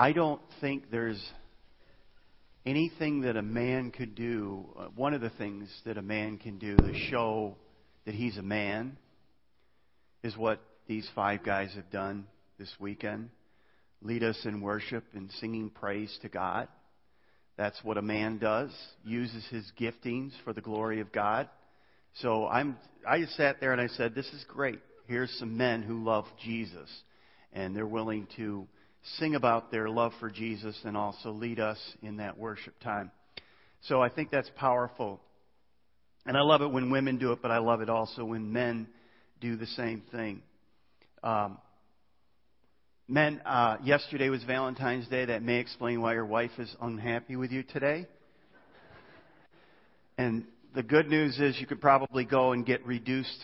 I don't think there's anything that a man could do. Uh, one of the things that a man can do to show that he's a man is what these five guys have done this weekend lead us in worship and singing praise to God. That's what a man does, uses his giftings for the glory of God. So I'm, I just sat there and I said, this is great. Here's some men who love Jesus and they're willing to sing about their love for Jesus and also lead us in that worship time. So I think that's powerful. And I love it when women do it, but I love it also when men do the same thing. Um, men, uh, yesterday was Valentine's Day. That may explain why your wife is unhappy with you today. And the good news is you could probably go and get reduced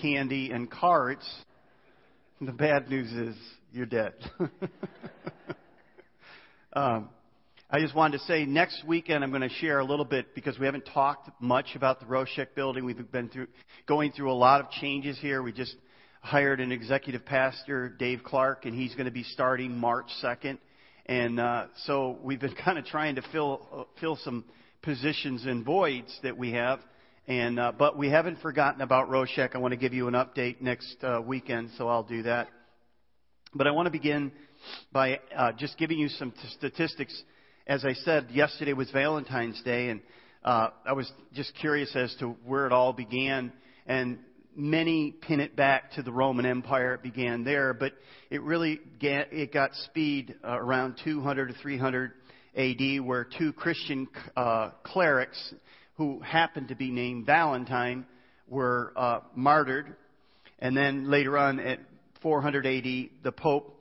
candy and cards. The bad news is you're dead. um, I just wanted to say next weekend I'm going to share a little bit because we haven't talked much about the Roshek building. We've been through going through a lot of changes here. We just hired an executive pastor, Dave Clark, and he's going to be starting March 2nd. And uh, so we've been kind of trying to fill uh, fill some positions and voids that we have. And uh, but we haven't forgotten about Roshek. I want to give you an update next uh, weekend, so I'll do that. But I want to begin by uh, just giving you some t- statistics. As I said, yesterday was Valentine's Day, and uh, I was just curious as to where it all began. And many pin it back to the Roman Empire. It began there, but it really get, it got speed uh, around 200 to 300 AD, where two Christian uh, clerics who happened to be named Valentine were uh, martyred, and then later on at 400 AD, the Pope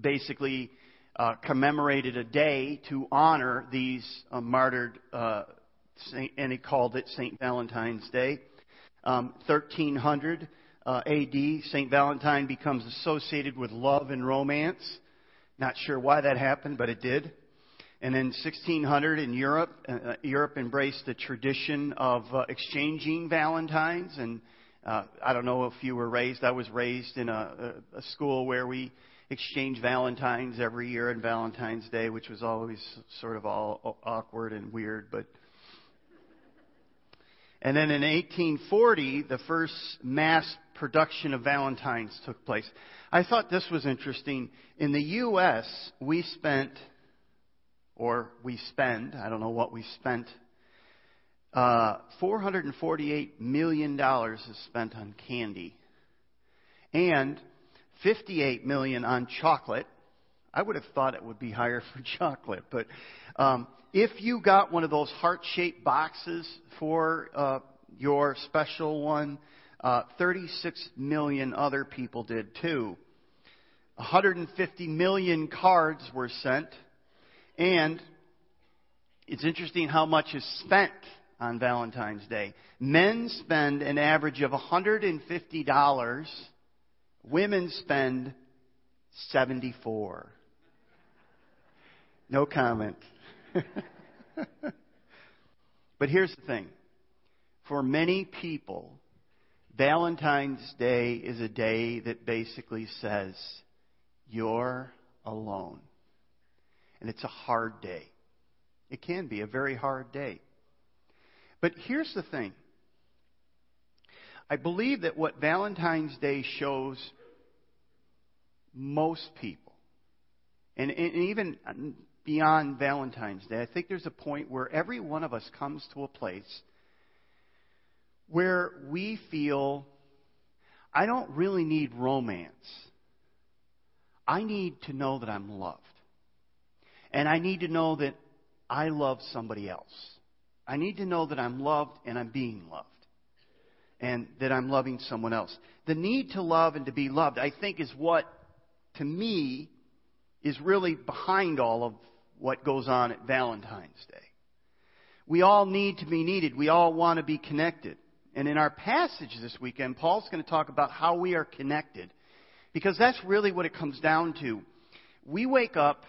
basically uh, commemorated a day to honor these uh, martyred uh, saint, and he called it Saint Valentine's Day um, 1300 uh, AD, St. Valentine becomes associated with love and romance. Not sure why that happened, but it did. And then 1600 in Europe, uh, uh, Europe embraced the tradition of uh, exchanging Valentines. And uh, I don't know if you were raised. I was raised in a, a, a school where we exchanged Valentines every year on Valentine's Day, which was always sort of all awkward and weird, but and then in 1840, the first mass production of Valentines took place. I thought this was interesting. In the U.S., we spent, or we spend, I don't know what we spent, uh, $448 million is spent on candy. And 58 million on chocolate. I would have thought it would be higher for chocolate, but um, if you got one of those heart-shaped boxes for uh, your special one, uh, 36 million other people did too. 150 million cards were sent, and it's interesting how much is spent on Valentine's Day. Men spend an average of $150. Women spend 74. No comment. but here's the thing for many people, Valentine's Day is a day that basically says, You're alone. And it's a hard day. It can be a very hard day. But here's the thing I believe that what Valentine's Day shows most people, and, and even beyond Valentine's Day. I think there's a point where every one of us comes to a place where we feel, I don't really need romance. I need to know that I'm loved. And I need to know that I love somebody else. I need to know that I'm loved and I'm being loved. And that I'm loving someone else. The need to love and to be loved, I think, is what, to me, is really behind all of what goes on at Valentine's Day. We all need to be needed. We all want to be connected. And in our passage this weekend, Paul's going to talk about how we are connected. Because that's really what it comes down to. We wake up,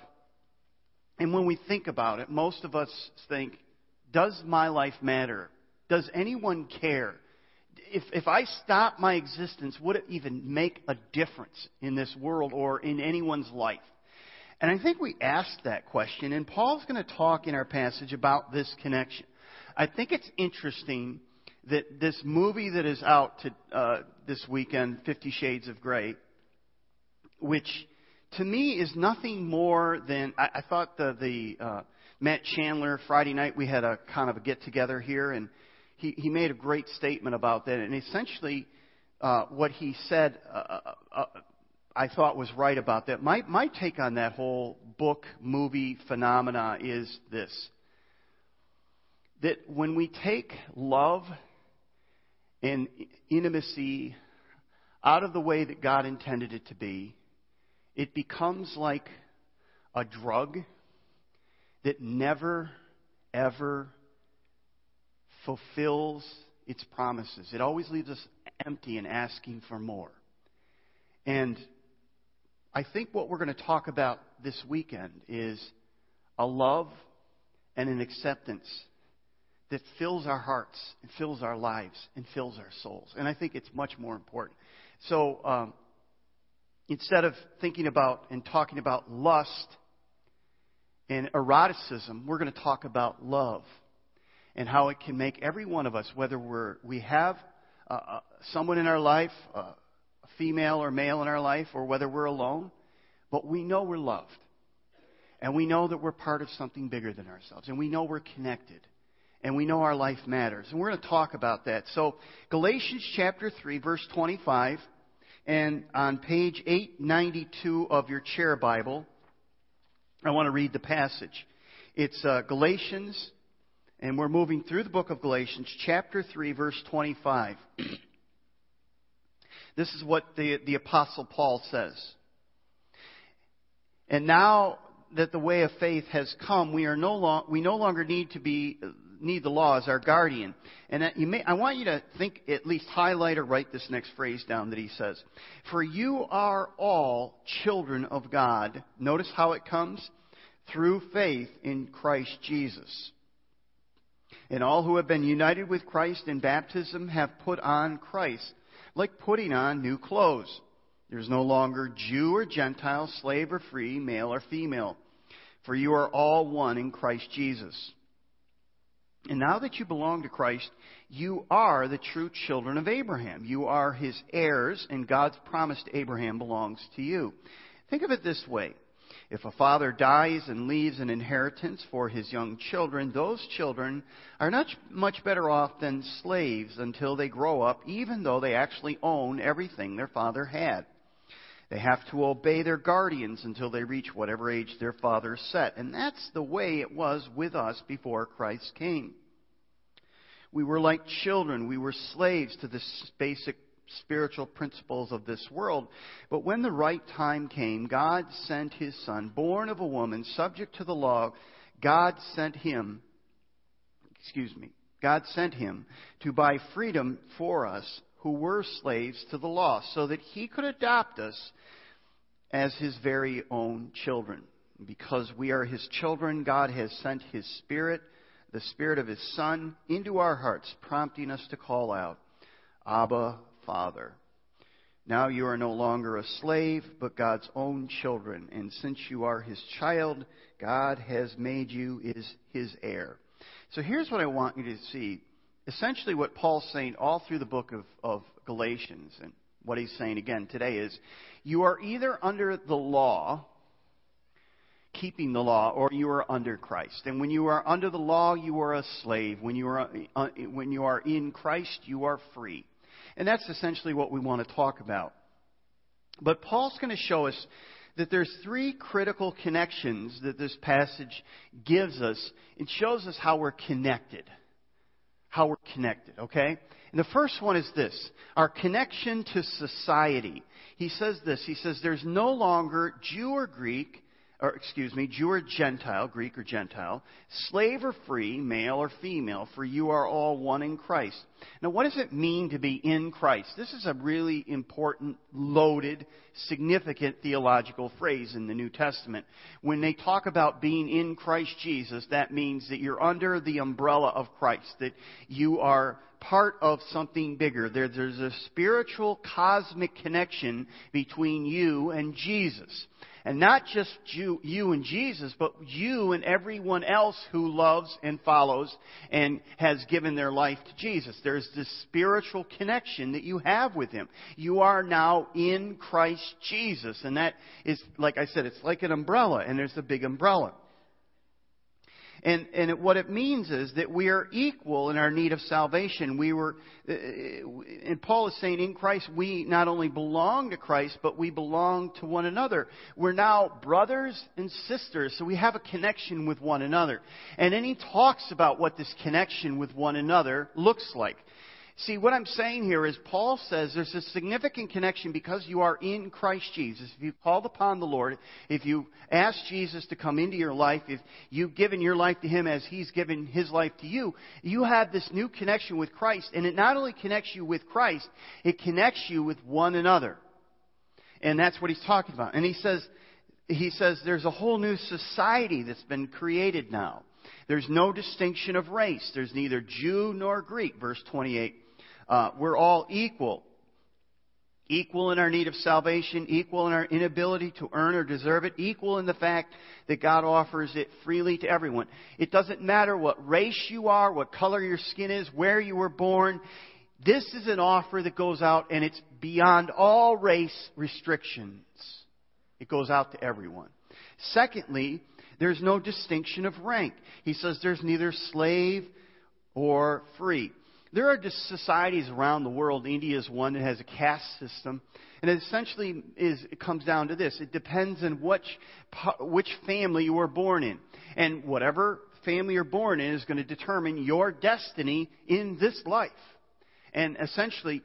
and when we think about it, most of us think, does my life matter? Does anyone care? If, if I stop my existence, would it even make a difference in this world or in anyone's life? And I think we asked that question, and Paul's going to talk in our passage about this connection. I think it's interesting that this movie that is out to, uh, this weekend, Fifty Shades of Grey, which to me is nothing more than I, I thought the the uh, Matt Chandler Friday night we had a kind of a get together here, and he he made a great statement about that, and essentially uh, what he said. Uh, uh, uh I thought was right about that. My, my take on that whole book movie phenomena is this that when we take love and intimacy out of the way that God intended it to be, it becomes like a drug that never, ever fulfills its promises. It always leaves us empty and asking for more. And I think what we're going to talk about this weekend is a love and an acceptance that fills our hearts and fills our lives and fills our souls. And I think it's much more important. So um, instead of thinking about and talking about lust and eroticism, we're going to talk about love and how it can make every one of us, whether we're, we have uh, uh someone in our life, uh, female or male in our life, or whether we're alone, but we know we're loved. And we know that we're part of something bigger than ourselves. And we know we're connected. And we know our life matters. And we're going to talk about that. So, Galatians chapter 3, verse 25. And on page 892 of your chair Bible, I want to read the passage. It's uh, Galatians, and we're moving through the book of Galatians, chapter 3, verse 25. This is what the, the Apostle Paul says. And now that the way of faith has come, we, are no long, we no longer need to be need the law as our guardian. And uh, may, I want you to think, at least highlight or write this next phrase down that he says. For you are all children of God. Notice how it comes? Through faith in Christ Jesus. And all who have been united with Christ in baptism have put on Christ like putting on new clothes. There's no longer Jew or Gentile, slave or free, male or female, for you are all one in Christ Jesus. And now that you belong to Christ, you are the true children of Abraham. You are his heirs, and God's promise to Abraham belongs to you. Think of it this way. If a father dies and leaves an inheritance for his young children, those children are not much better off than slaves until they grow up, even though they actually own everything their father had. They have to obey their guardians until they reach whatever age their father set. And that's the way it was with us before Christ came. We were like children. We were slaves to the basic spiritual principles of this world. But when the right time came, God sent his son, born of a woman, subject to the law. God sent him, excuse me, God sent him to buy freedom for us who were slaves to the law, so that he could adopt us as his very own children. Because we are his children, God has sent his Spirit, the Spirit of his Son, into our hearts, prompting us to call out, Abba, Father. Now you are no longer a slave, but God's own children. And since you are his child, God has made you his heir. So here's what I want you to see. Essentially, what Paul's saying all through the book of, of Galatians, and what he's saying again today is you are either under the law, keeping the law, or you are under Christ. And when you are under the law, you are a slave. When you are, uh, when you are in Christ, you are free. And that's essentially what we want to talk about. But Paul's going to show us that there's three critical connections that this passage gives us. It shows us how we're connected. How we're connected, okay? And the first one is this our connection to society. He says this He says, There's no longer Jew or Greek, or excuse me, Jew or Gentile, Greek or Gentile, slave or free, male or female, for you are all one in Christ. Now, what does it mean to be in Christ? This is a really important, loaded, significant theological phrase in the New Testament. When they talk about being in Christ Jesus, that means that you're under the umbrella of Christ, that you are part of something bigger. There, there's a spiritual, cosmic connection between you and Jesus. And not just you, you and Jesus, but you and everyone else who loves and follows and has given their life to Jesus. There's this spiritual connection that you have with Him. You are now in Christ Jesus. And that is, like I said, it's like an umbrella, and there's a big umbrella. And, and what it means is that we are equal in our need of salvation. We were, uh, and Paul is saying in Christ, we not only belong to Christ, but we belong to one another. We're now brothers and sisters, so we have a connection with one another. And then he talks about what this connection with one another looks like. See, what I'm saying here is Paul says there's a significant connection because you are in Christ Jesus. If you've called upon the Lord, if you ask Jesus to come into your life, if you've given your life to Him as He's given His life to you, you have this new connection with Christ. And it not only connects you with Christ, it connects you with one another. And that's what He's talking about. And He says, He says there's a whole new society that's been created now. There's no distinction of race. There's neither Jew nor Greek, verse 28. Uh, we're all equal. Equal in our need of salvation, equal in our inability to earn or deserve it, equal in the fact that God offers it freely to everyone. It doesn't matter what race you are, what color your skin is, where you were born. This is an offer that goes out and it's beyond all race restrictions. It goes out to everyone. Secondly, there's no distinction of rank. He says there's neither slave or free. There are just societies around the world. India is one that has a caste system. And it essentially is, it comes down to this. It depends on which, which family you were born in. And whatever family you're born in is going to determine your destiny in this life. And essentially,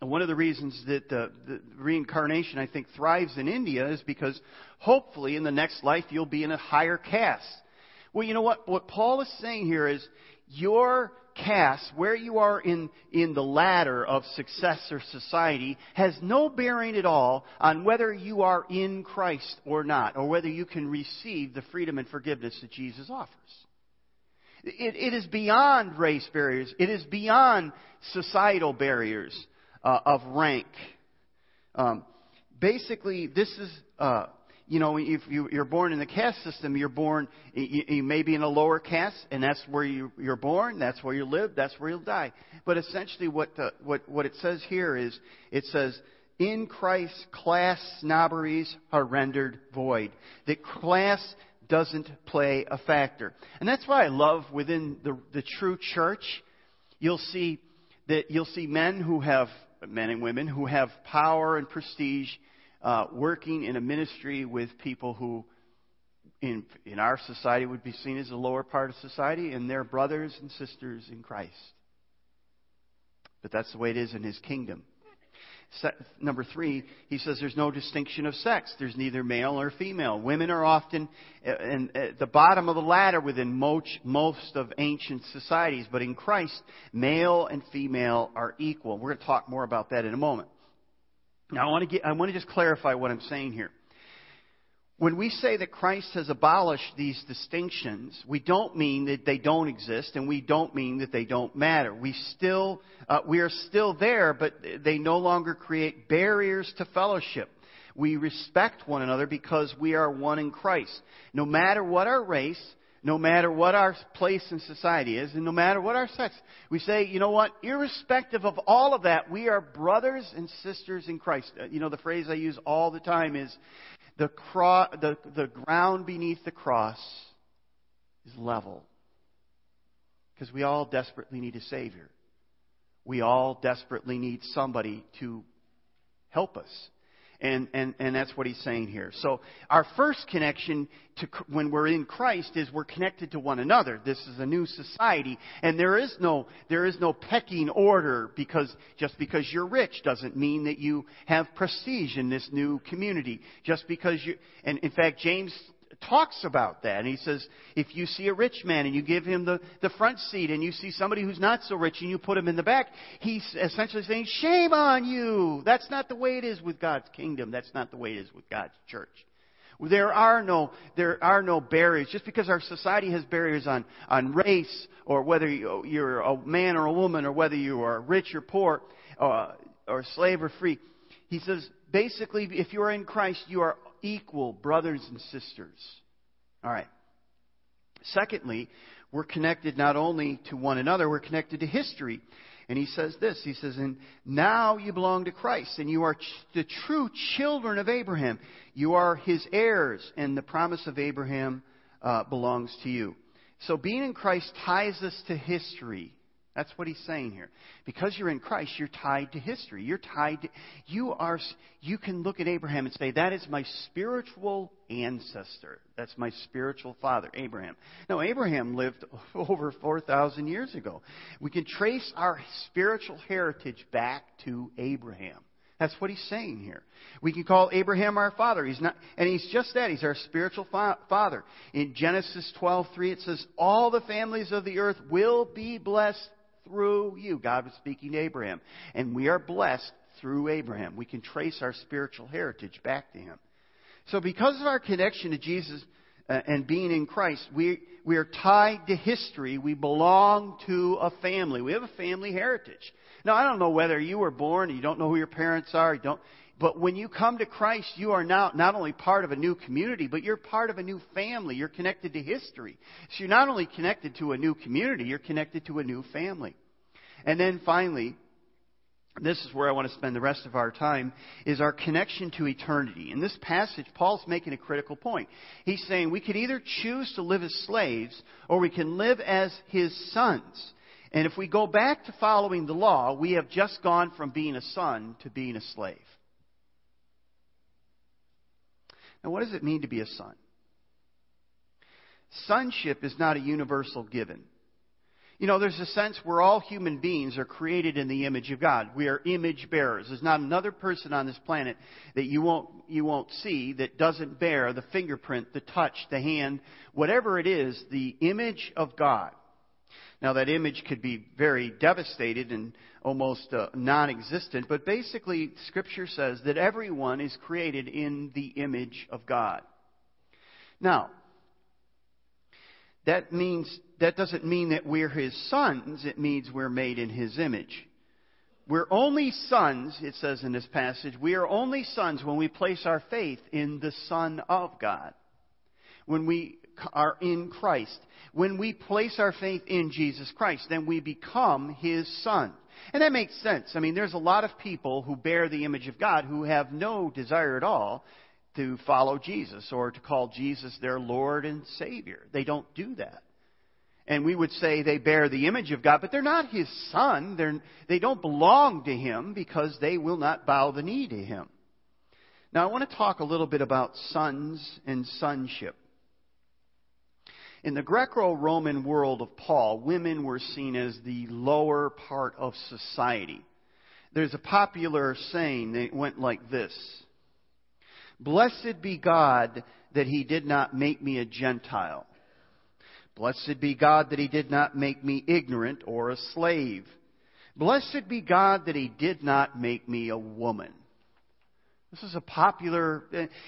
one of the reasons that the, the, reincarnation, I think, thrives in India is because hopefully in the next life you'll be in a higher caste. Well, you know what? What Paul is saying here is your caste, where you are in, in the ladder of success or society, has no bearing at all on whether you are in Christ or not, or whether you can receive the freedom and forgiveness that Jesus offers. It, it is beyond race barriers. It is beyond societal barriers uh, of rank. Um, basically, this is uh, you know, if you, are born in the caste system, you're born, you, may be in a lower caste, and that's where you, you're born, that's where you live, that's where you'll die. But essentially, what, the, what, what it says here is, it says, in Christ, class snobberies are rendered void. That class doesn't play a factor. And that's why I love within the, the true church, you'll see that you'll see men who have, men and women who have power and prestige uh, working in a ministry with people who, in, in our society, would be seen as the lower part of society, and they're brothers and sisters in Christ. But that's the way it is in His kingdom. Number three, he says there's no distinction of sex. There's neither male or female. Women are often uh, at the bottom of the ladder within most of ancient societies, but in Christ, male and female are equal. We're going to talk more about that in a moment. Now, I want to, get, I want to just clarify what I'm saying here. When we say that Christ has abolished these distinctions, we don't mean that they don't exist, and we don't mean that they don't matter. We still, uh, we are still there, but they no longer create barriers to fellowship. We respect one another because we are one in Christ. No matter what our race, no matter what our place in society is, and no matter what our sex, we say, you know what, irrespective of all of that, we are brothers and sisters in Christ. Uh, you know, the phrase I use all the time is the, cro- the, the ground beneath the cross is level. Because we all desperately need a Savior. We all desperately need somebody to help us. And, and, and that's what he's saying here. So our first connection to when we're in Christ is we're connected to one another. This is a new society, and there is no there is no pecking order because just because you're rich doesn't mean that you have prestige in this new community. Just because you and in fact James talks about that. And he says, if you see a rich man and you give him the, the front seat and you see somebody who's not so rich and you put him in the back, he's essentially saying, shame on you. That's not the way it is with God's kingdom. That's not the way it is with God's church. There are no, there are no barriers. Just because our society has barriers on, on race or whether you're a man or a woman or whether you are rich or poor uh, or slave or free. He says, basically, if you are in Christ, you are equal brothers and sisters. All right. Secondly, we're connected not only to one another, we're connected to history. And he says this He says, And now you belong to Christ, and you are ch- the true children of Abraham. You are his heirs, and the promise of Abraham uh, belongs to you. So being in Christ ties us to history. That's what he's saying here. Because you're in Christ, you're tied to history. You're tied to, you are, you can look at Abraham and say, that is my spiritual ancestor. That's my spiritual father, Abraham. Now Abraham lived over 4,000 years ago. We can trace our spiritual heritage back to Abraham. That's what he's saying here. We can call Abraham our father. He's not, and he's just that. He's our spiritual fa- father. In Genesis 12:3, it says, "All the families of the earth will be blessed through you. God was speaking to Abraham. And we are blessed through Abraham. We can trace our spiritual heritage back to him. So because of our connection to Jesus uh, and being in Christ, we, we are tied to history. We belong to a family. We have a family heritage. Now, I don't know whether you were born, you don't know who your parents are, you don't, but when you come to Christ, you are now not only part of a new community, but you're part of a new family. You're connected to history. So you're not only connected to a new community, you're connected to a new family. And then finally, this is where I want to spend the rest of our time, is our connection to eternity. In this passage, Paul's making a critical point. He's saying we could either choose to live as slaves or we can live as his sons. And if we go back to following the law, we have just gone from being a son to being a slave. Now, what does it mean to be a son? Sonship is not a universal given. You know, there's a sense where all human beings are created in the image of God. We are image bearers. There's not another person on this planet that you won't, you won't see that doesn't bear the fingerprint, the touch, the hand, whatever it is, the image of God. Now, that image could be very devastated and almost uh, non existent, but basically, Scripture says that everyone is created in the image of God. Now, that means that doesn't mean that we're his sons, it means we're made in his image. We're only sons, it says in this passage, we are only sons when we place our faith in the Son of God. When we are in Christ. When we place our faith in Jesus Christ, then we become His Son. And that makes sense. I mean, there's a lot of people who bear the image of God who have no desire at all to follow Jesus or to call Jesus their Lord and Savior. They don't do that. And we would say they bear the image of God, but they're not His Son. They're, they don't belong to Him because they will not bow the knee to Him. Now, I want to talk a little bit about sons and sonship. In the Greco Roman world of Paul, women were seen as the lower part of society. There's a popular saying that went like this Blessed be God that he did not make me a Gentile. Blessed be God that he did not make me ignorant or a slave. Blessed be God that he did not make me a woman. This is a popular,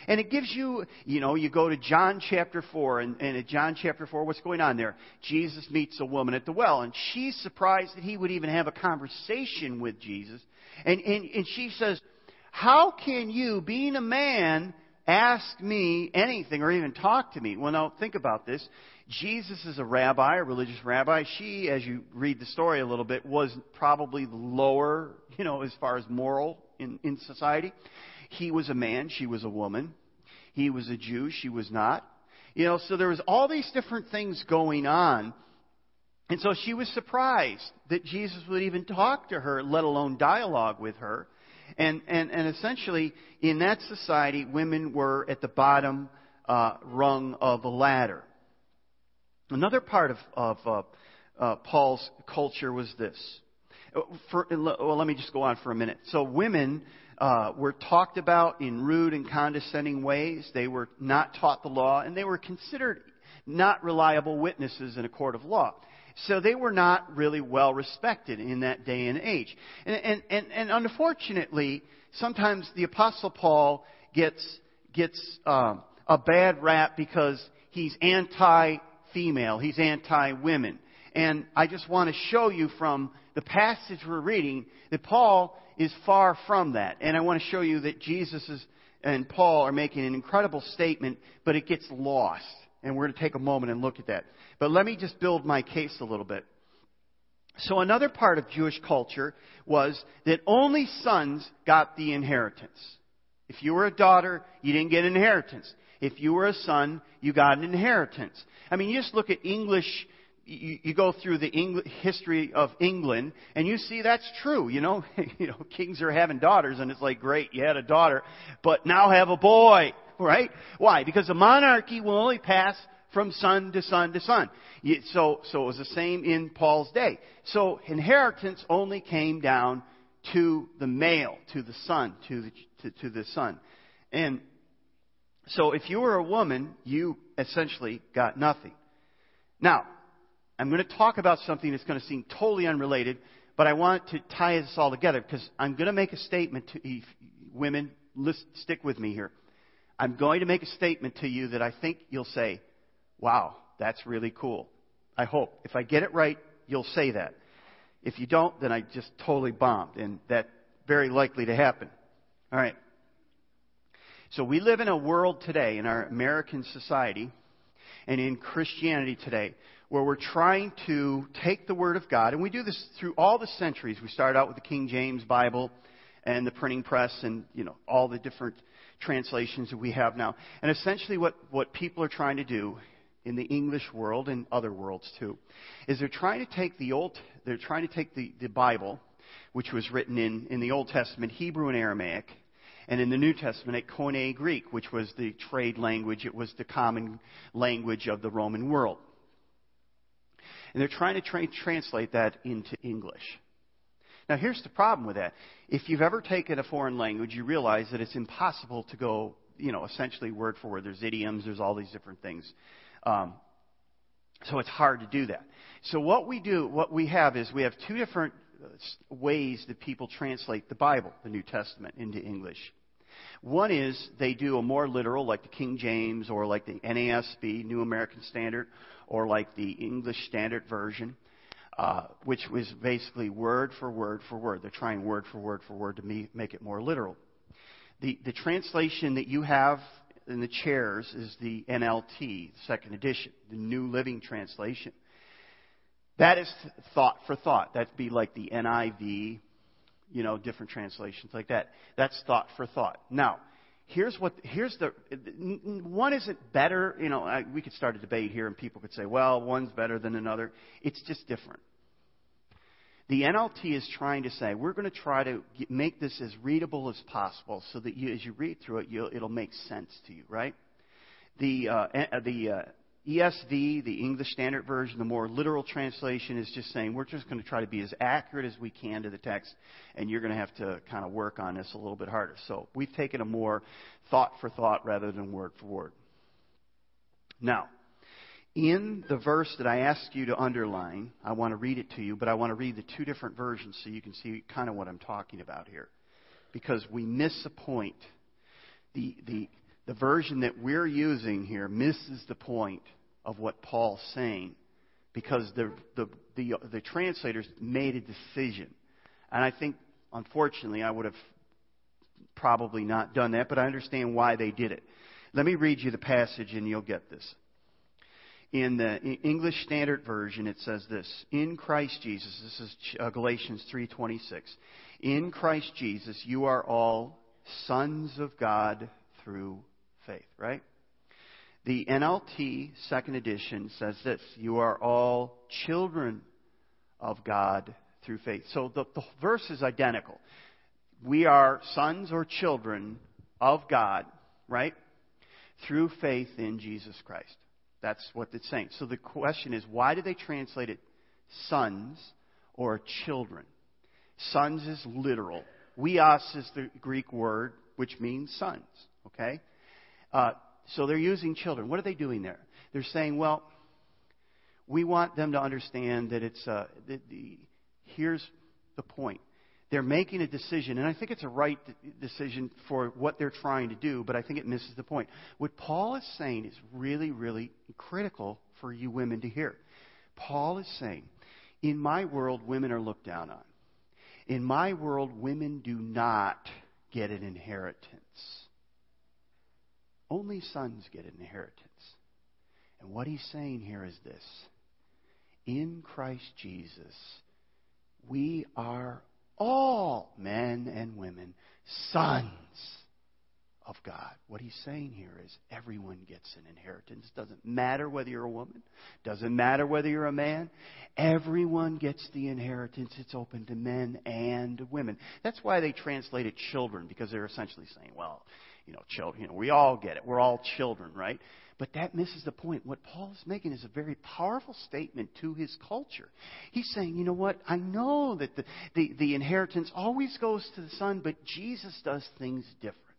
and it gives you, you know, you go to John chapter 4, and, and John chapter 4, what's going on there? Jesus meets a woman at the well, and she's surprised that he would even have a conversation with Jesus. And, and, and she says, How can you, being a man, ask me anything or even talk to me? Well, now, think about this. Jesus is a rabbi, a religious rabbi. She, as you read the story a little bit, was probably lower, you know, as far as moral in, in society. He was a man, she was a woman. He was a Jew, she was not. You know, so there was all these different things going on. And so she was surprised that Jesus would even talk to her, let alone dialogue with her. And, and, and essentially, in that society, women were at the bottom uh, rung of a ladder. Another part of, of uh, uh, Paul's culture was this. For, well, let me just go on for a minute. So, women uh, were talked about in rude and condescending ways. They were not taught the law, and they were considered not reliable witnesses in a court of law. So they were not really well respected in that day and age. And, and, and, and unfortunately, sometimes the Apostle Paul gets, gets um, a bad rap because he's anti female, he's anti women. And I just want to show you from the passage we're reading that Paul is far from that. And I want to show you that Jesus is, and Paul are making an incredible statement, but it gets lost. And we're going to take a moment and look at that. But let me just build my case a little bit. So another part of Jewish culture was that only sons got the inheritance. If you were a daughter, you didn't get an inheritance. If you were a son, you got an inheritance. I mean, you just look at English you, you go through the Engl- history of England, and you see that's true. You know, you know, kings are having daughters, and it's like, great, you had a daughter, but now have a boy, right? Why? Because the monarchy will only pass from son to son to son. So, so it was the same in Paul's day. So inheritance only came down to the male, to the son, to the, to, to the son. And so if you were a woman, you essentially got nothing. Now, I'm going to talk about something that's going to seem totally unrelated, but I want to tie this all together because I'm going to make a statement to women. Listen, stick with me here. I'm going to make a statement to you that I think you'll say, wow, that's really cool. I hope. If I get it right, you'll say that. If you don't, then I just totally bombed, and that's very likely to happen. All right. So we live in a world today, in our American society, and in Christianity today, where we're trying to take the Word of God, and we do this through all the centuries. We started out with the King James Bible and the printing press and, you know, all the different translations that we have now. And essentially what, what people are trying to do in the English world and other worlds too, is they're trying to take the old, they're trying to take the, the Bible, which was written in, in the Old Testament, Hebrew and Aramaic, and in the New Testament at Koine Greek, which was the trade language, it was the common language of the Roman world. And they're trying to tra- translate that into English. Now, here's the problem with that. If you've ever taken a foreign language, you realize that it's impossible to go, you know, essentially word for word. There's idioms, there's all these different things. Um, so it's hard to do that. So what we do, what we have is we have two different uh, ways that people translate the Bible, the New Testament, into English. One is they do a more literal, like the King James or like the NASB, New American Standard, or like the English Standard Version, uh, which was basically word for word for word. They're trying word for word for word to make it more literal. The, the translation that you have in the chairs is the NLT, second edition, the New Living Translation. That is thought for thought. That'd be like the NIV, you know, different translations like that. That's thought for thought. Now, here's what here's the one isn't better you know I, we could start a debate here and people could say well one's better than another. It's just different. The nlt is trying to say we're going to try to get, make this as readable as possible so that you as you read through it it'll make sense to you right? The uh, the uh, ESV, the English Standard Version, the more literal translation is just saying we're just going to try to be as accurate as we can to the text, and you're going to have to kind of work on this a little bit harder. So we've taken a more thought for thought rather than word for word. Now, in the verse that I asked you to underline, I want to read it to you, but I want to read the two different versions so you can see kind of what I'm talking about here. Because we miss a point. The, the, the version that we're using here misses the point of what Paul's saying because the, the, the, the translators made a decision. And I think, unfortunately, I would have probably not done that, but I understand why they did it. Let me read you the passage and you'll get this. In the English Standard Version, it says this: In Christ Jesus, this is uh, Galatians 3:26. In Christ Jesus, you are all sons of God through faith, right? The NLT second edition says this You are all children of God through faith. So the, the verse is identical. We are sons or children of God, right? Through faith in Jesus Christ. That's what it's saying. So the question is why do they translate it sons or children? Sons is literal. Huios is the Greek word which means sons. Okay? Uh, so they're using children. What are they doing there? They're saying, well, we want them to understand that it's uh, the, the, here's the point. They're making a decision, and I think it's a right decision for what they're trying to do, but I think it misses the point. What Paul is saying is really, really critical for you women to hear. Paul is saying, in my world, women are looked down on. In my world, women do not get an inheritance. Only sons get an inheritance. And what he's saying here is this In Christ Jesus, we are all men and women sons of God. What he's saying here is everyone gets an inheritance. Doesn't matter whether you're a woman, doesn't matter whether you're a man. Everyone gets the inheritance. It's open to men and women. That's why they translate it children because they're essentially saying, well, you know, children, you know, we all get it. We're all children, right? But that misses the point. What Paul is making is a very powerful statement to his culture. He's saying, you know what? I know that the, the, the inheritance always goes to the son, but Jesus does things different.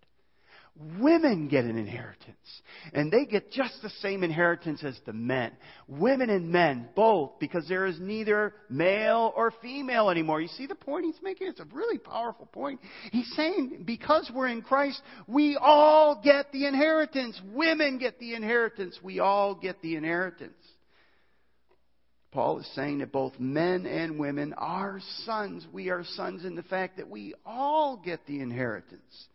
Women get an inheritance. And they get just the same inheritance as the men. Women and men, both, because there is neither male or female anymore. You see the point he's making? It's a really powerful point. He's saying because we're in Christ, we all get the inheritance. Women get the inheritance. We all get the inheritance. Paul is saying that both men and women are sons. We are sons in the fact that we all get the inheritance.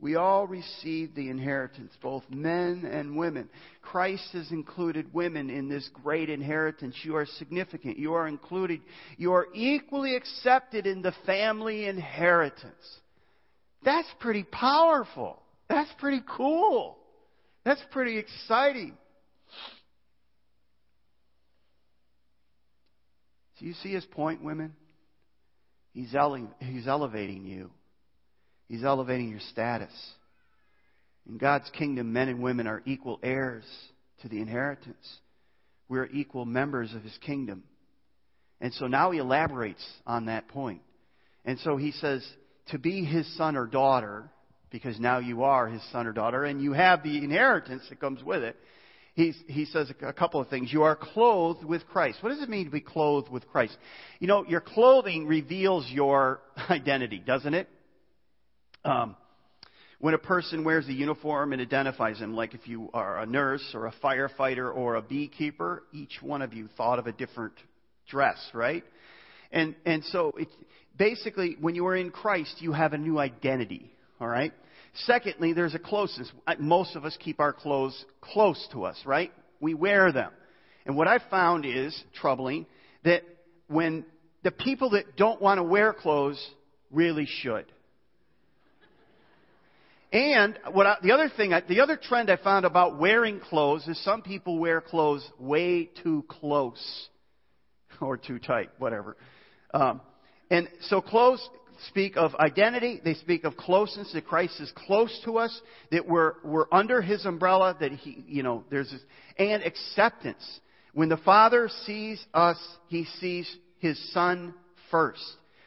We all receive the inheritance, both men and women. Christ has included women in this great inheritance. You are significant. You are included. You are equally accepted in the family inheritance. That's pretty powerful. That's pretty cool. That's pretty exciting. Do you see his point, women? He's, ele- he's elevating you. He's elevating your status. In God's kingdom, men and women are equal heirs to the inheritance. We're equal members of His kingdom. And so now He elaborates on that point. And so He says, to be His son or daughter, because now you are His son or daughter, and you have the inheritance that comes with it, He's, he says a couple of things. You are clothed with Christ. What does it mean to be clothed with Christ? You know, your clothing reveals your identity, doesn't it? Um, when a person wears a uniform, it identifies them. Like if you are a nurse or a firefighter or a beekeeper, each one of you thought of a different dress, right? And and so it, basically, when you are in Christ, you have a new identity. All right. Secondly, there's a closeness. Most of us keep our clothes close to us, right? We wear them. And what I found is troubling that when the people that don't want to wear clothes really should. And what I, the other thing, the other trend I found about wearing clothes is some people wear clothes way too close or too tight, whatever. Um, and so clothes speak of identity. They speak of closeness. That Christ is close to us. That we're we're under His umbrella. That He, you know, there's this, and acceptance. When the Father sees us, He sees His Son first.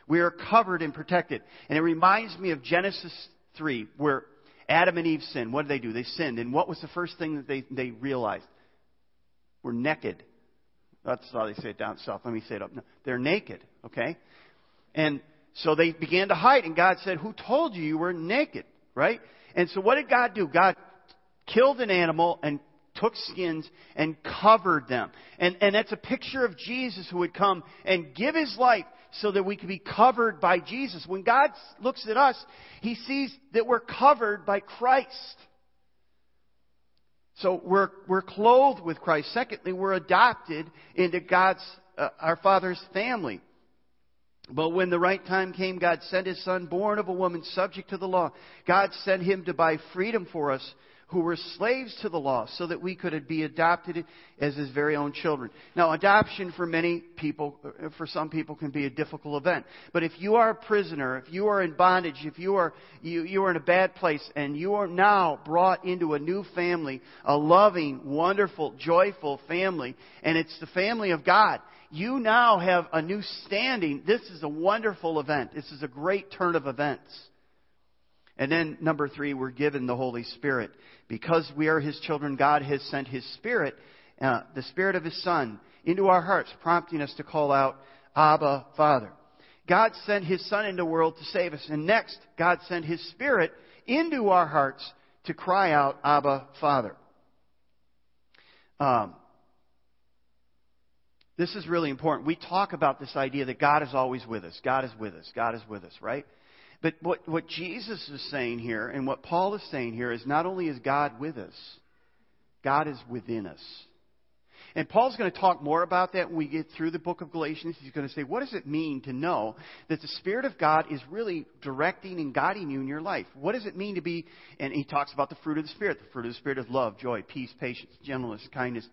We are covered and protected. And it reminds me of Genesis 3, where Adam and Eve sinned. What did they do? They sinned. And what was the first thing that they, they realized? We're naked. That's how they say it down south. Let me say it up. No, they're naked, okay? And so they began to hide, and God said, Who told you you were naked? Right? And so what did God do? God killed an animal and took skins and covered them. And, and that's a picture of Jesus who would come and give his life so that we can be covered by Jesus. When God looks at us, He sees that we're covered by Christ. So we're, we're clothed with Christ. Secondly, we're adopted into God's, uh, our Father's family. But when the right time came, God sent His Son, born of a woman, subject to the law. God sent Him to buy freedom for us who were slaves to the law so that we could be adopted as his very own children. Now, adoption for many people, uh, for some people, can be a difficult event. But if you are a prisoner, if you are in bondage, if you are, you, you are in a bad place, and you are now brought into a new family, a loving, wonderful, joyful family, and it's the family of God, you now have a new standing. This is a wonderful event. This is a great turn of events. And then, number three, we're given the Holy Spirit. Because we are His children, God has sent His Spirit, uh, the Spirit of His Son, into our hearts, prompting us to call out, Abba, Father. God sent His Son into the world to save us. And next, God sent His Spirit into our hearts to cry out, Abba, Father. Um, this is really important. We talk about this idea that God is always with us. God is with us. God is with us, right? But what, what Jesus is saying here and what Paul is saying here is not only is God with us, God is within us. And Paul's going to talk more about that when we get through the book of Galatians. He's going to say, what does it mean to know that the Spirit of God is really directing and guiding you in your life? What does it mean to be, and he talks about the fruit of the Spirit. The fruit of the Spirit is love, joy, peace, patience, gentleness, kindness,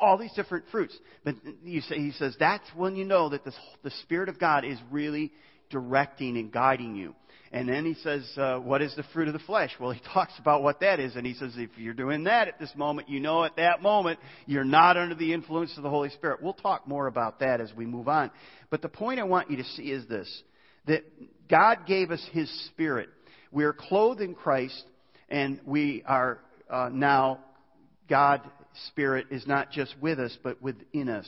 all these different fruits. But he says, that's when you know that the Spirit of God is really directing and guiding you. And then he says, uh, What is the fruit of the flesh? Well, he talks about what that is. And he says, If you're doing that at this moment, you know at that moment you're not under the influence of the Holy Spirit. We'll talk more about that as we move on. But the point I want you to see is this that God gave us his Spirit. We are clothed in Christ, and we are uh, now, God's Spirit is not just with us, but within us.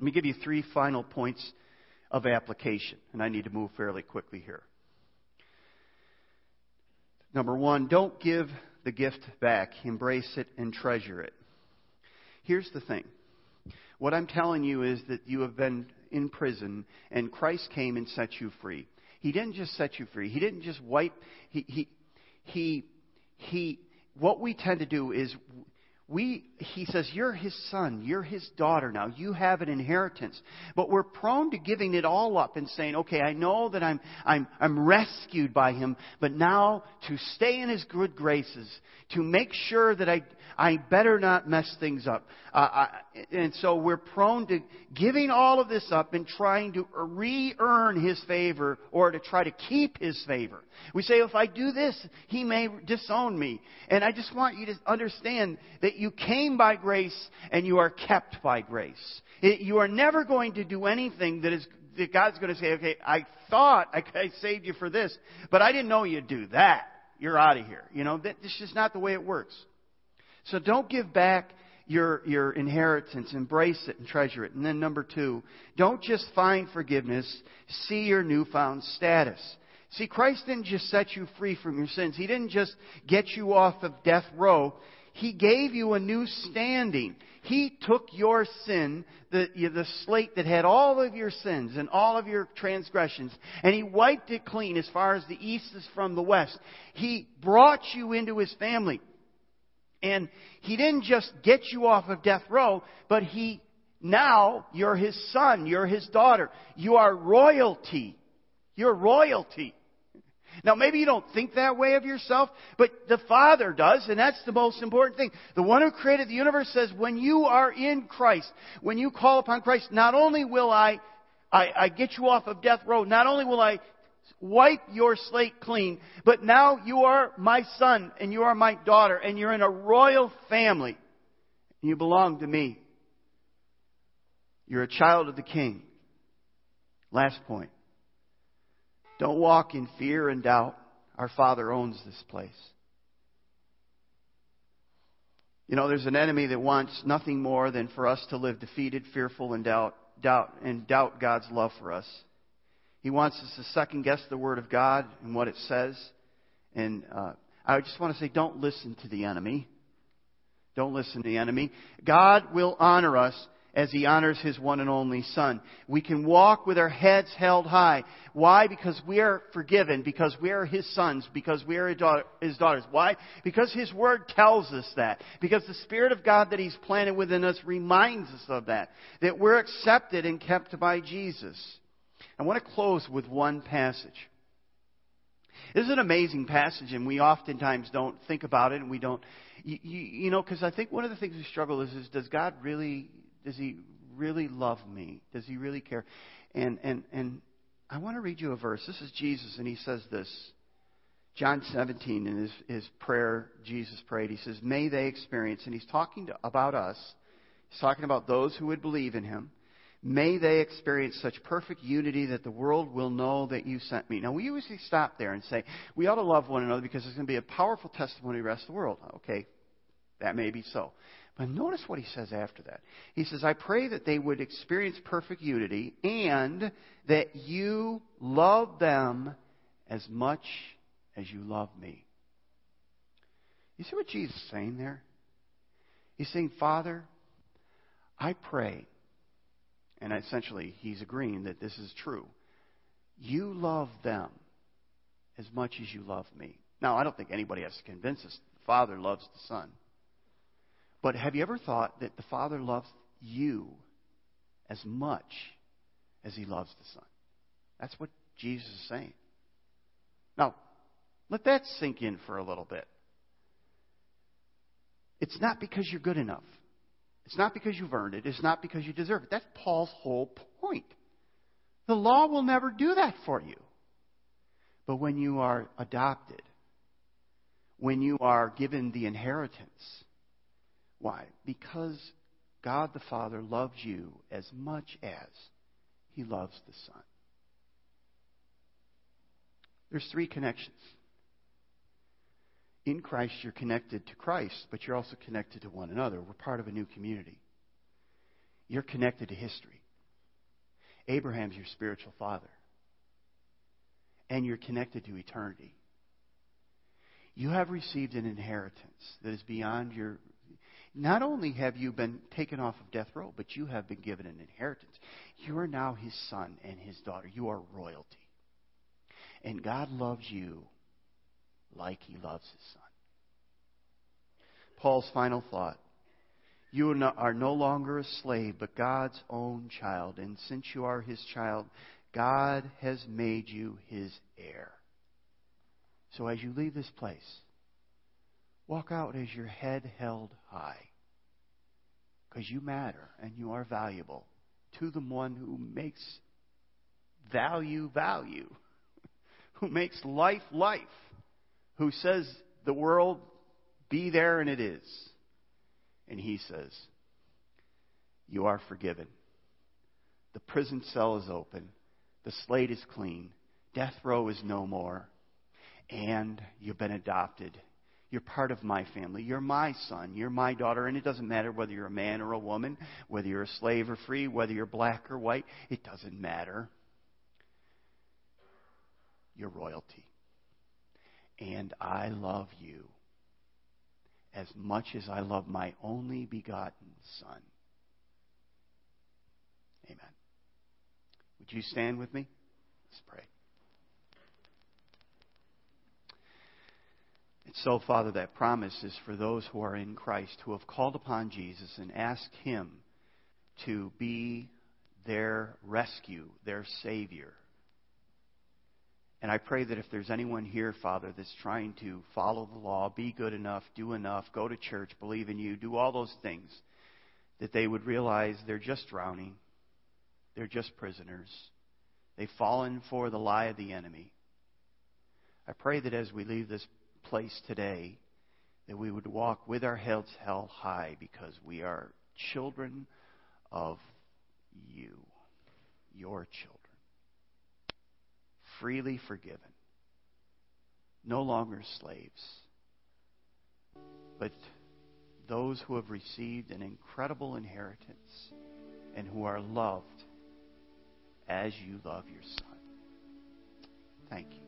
Let me give you three final points of application, and I need to move fairly quickly here. Number one, don't give the gift back. Embrace it and treasure it. Here's the thing. What I'm telling you is that you have been in prison and Christ came and set you free. He didn't just set you free. He didn't just wipe, he, he, he, he, what we tend to do is we, he says, you're his son, you're his daughter now, you have an inheritance. But we're prone to giving it all up and saying, okay, I know that I'm, I'm, I'm rescued by him, but now to stay in his good graces, to make sure that I, I better not mess things up. Uh, I, and so we're prone to giving all of this up and trying to re-earn His favor or to try to keep His favor. We say, if I do this, He may disown me. And I just want you to understand that you came by grace and you are kept by grace. It, you are never going to do anything that is that God's going to say, okay, I thought I, I saved you for this, but I didn't know you'd do that. You're out of here. You know, that, this is not the way it works. So don't give back your, your inheritance. Embrace it and treasure it. And then number two, don't just find forgiveness. See your newfound status. See, Christ didn't just set you free from your sins. He didn't just get you off of death row. He gave you a new standing. He took your sin, the, the slate that had all of your sins and all of your transgressions, and He wiped it clean as far as the east is from the west. He brought you into His family. And he didn't just get you off of death row, but he, now you're his son, you're his daughter. You are royalty. You're royalty. Now maybe you don't think that way of yourself, but the Father does, and that's the most important thing. The one who created the universe says, when you are in Christ, when you call upon Christ, not only will I I, I, get you off of death row. Not only will I wipe your slate clean. But now you are my son and you are my daughter and you're in a royal family. And you belong to me. You're a child of the king. Last point. Don't walk in fear and doubt. Our Father owns this place. You know, there's an enemy that wants nothing more than for us to live defeated, fearful, and doubt, doubt, and doubt God's love for us. He wants us to second guess the Word of God and what it says. And uh, I just want to say, don't listen to the enemy. Don't listen to the enemy. God will honor us as He honors His one and only Son. We can walk with our heads held high. Why? Because we are forgiven. Because we are His sons. Because we are His daughters. Why? Because His Word tells us that. Because the Spirit of God that He's planted within us reminds us of that. That we're accepted and kept by Jesus. I want to close with one passage. This is an amazing passage, and we oftentimes don't think about it, and we don't, you, you, you know, because I think one of the things we struggle is, is does God really, does He really love me? Does He really care? And and and I want to read you a verse. This is Jesus, and He says this. John 17 in his, his prayer, Jesus prayed. He says, "May they experience," and He's talking to, about us. He's talking about those who would believe in Him. May they experience such perfect unity that the world will know that you sent me. Now, we usually stop there and say, we ought to love one another because it's going to be a powerful testimony to the rest of the world. Okay, that may be so. But notice what he says after that. He says, I pray that they would experience perfect unity and that you love them as much as you love me. You see what Jesus is saying there? He's saying, Father, I pray and essentially, he's agreeing that this is true. You love them as much as you love me. Now, I don't think anybody has to convince us the Father loves the Son. But have you ever thought that the Father loves you as much as he loves the Son? That's what Jesus is saying. Now, let that sink in for a little bit. It's not because you're good enough. It's not because you've earned it. It's not because you deserve it. That's Paul's whole point. The law will never do that for you. But when you are adopted, when you are given the inheritance, why? Because God the Father loves you as much as He loves the Son. There's three connections. In Christ, you're connected to Christ, but you're also connected to one another. We're part of a new community. You're connected to history. Abraham's your spiritual father. And you're connected to eternity. You have received an inheritance that is beyond your. Not only have you been taken off of death row, but you have been given an inheritance. You are now his son and his daughter. You are royalty. And God loves you like he loves his son. Paul's final thought. You are no longer a slave, but God's own child. And since you are his child, God has made you his heir. So as you leave this place, walk out as your head held high. Because you matter and you are valuable to the one who makes value value, who makes life life who says the world be there and it is. And he says, You are forgiven. The prison cell is open. The slate is clean. Death row is no more. And you've been adopted. You're part of my family. You're my son. You're my daughter. And it doesn't matter whether you're a man or a woman, whether you're a slave or free, whether you're black or white. It doesn't matter. You're royalty. And I love you as much as I love my only begotten Son. Amen. Would you stand with me? Let's pray. And so, Father, that promise is for those who are in Christ, who have called upon Jesus and asked Him to be their rescue, their Savior, and I pray that if there's anyone here, Father, that's trying to follow the law, be good enough, do enough, go to church, believe in you, do all those things, that they would realize they're just drowning. They're just prisoners. They've fallen for the lie of the enemy. I pray that as we leave this place today, that we would walk with our heads held high because we are children of you, your children freely forgiven, no longer slaves, but those who have received an incredible inheritance and who are loved as you love your Son. Thank you.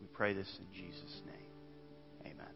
We pray this in Jesus' name. Amen.